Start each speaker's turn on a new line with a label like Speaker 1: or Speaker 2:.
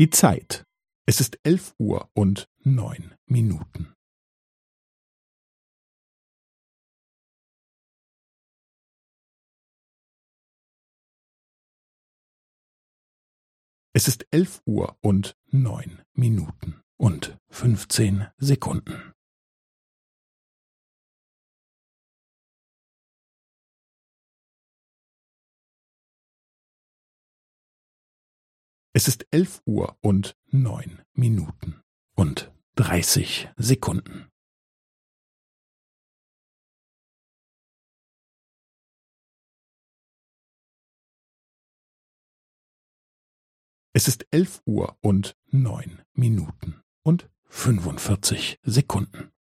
Speaker 1: Die Zeit. Es ist elf Uhr und neun Minuten. Es ist elf Uhr und neun Minuten und fünfzehn Sekunden. Es ist elf Uhr und neun Minuten und dreißig Sekunden. Es ist elf Uhr und neun Minuten und fünfundvierzig Sekunden.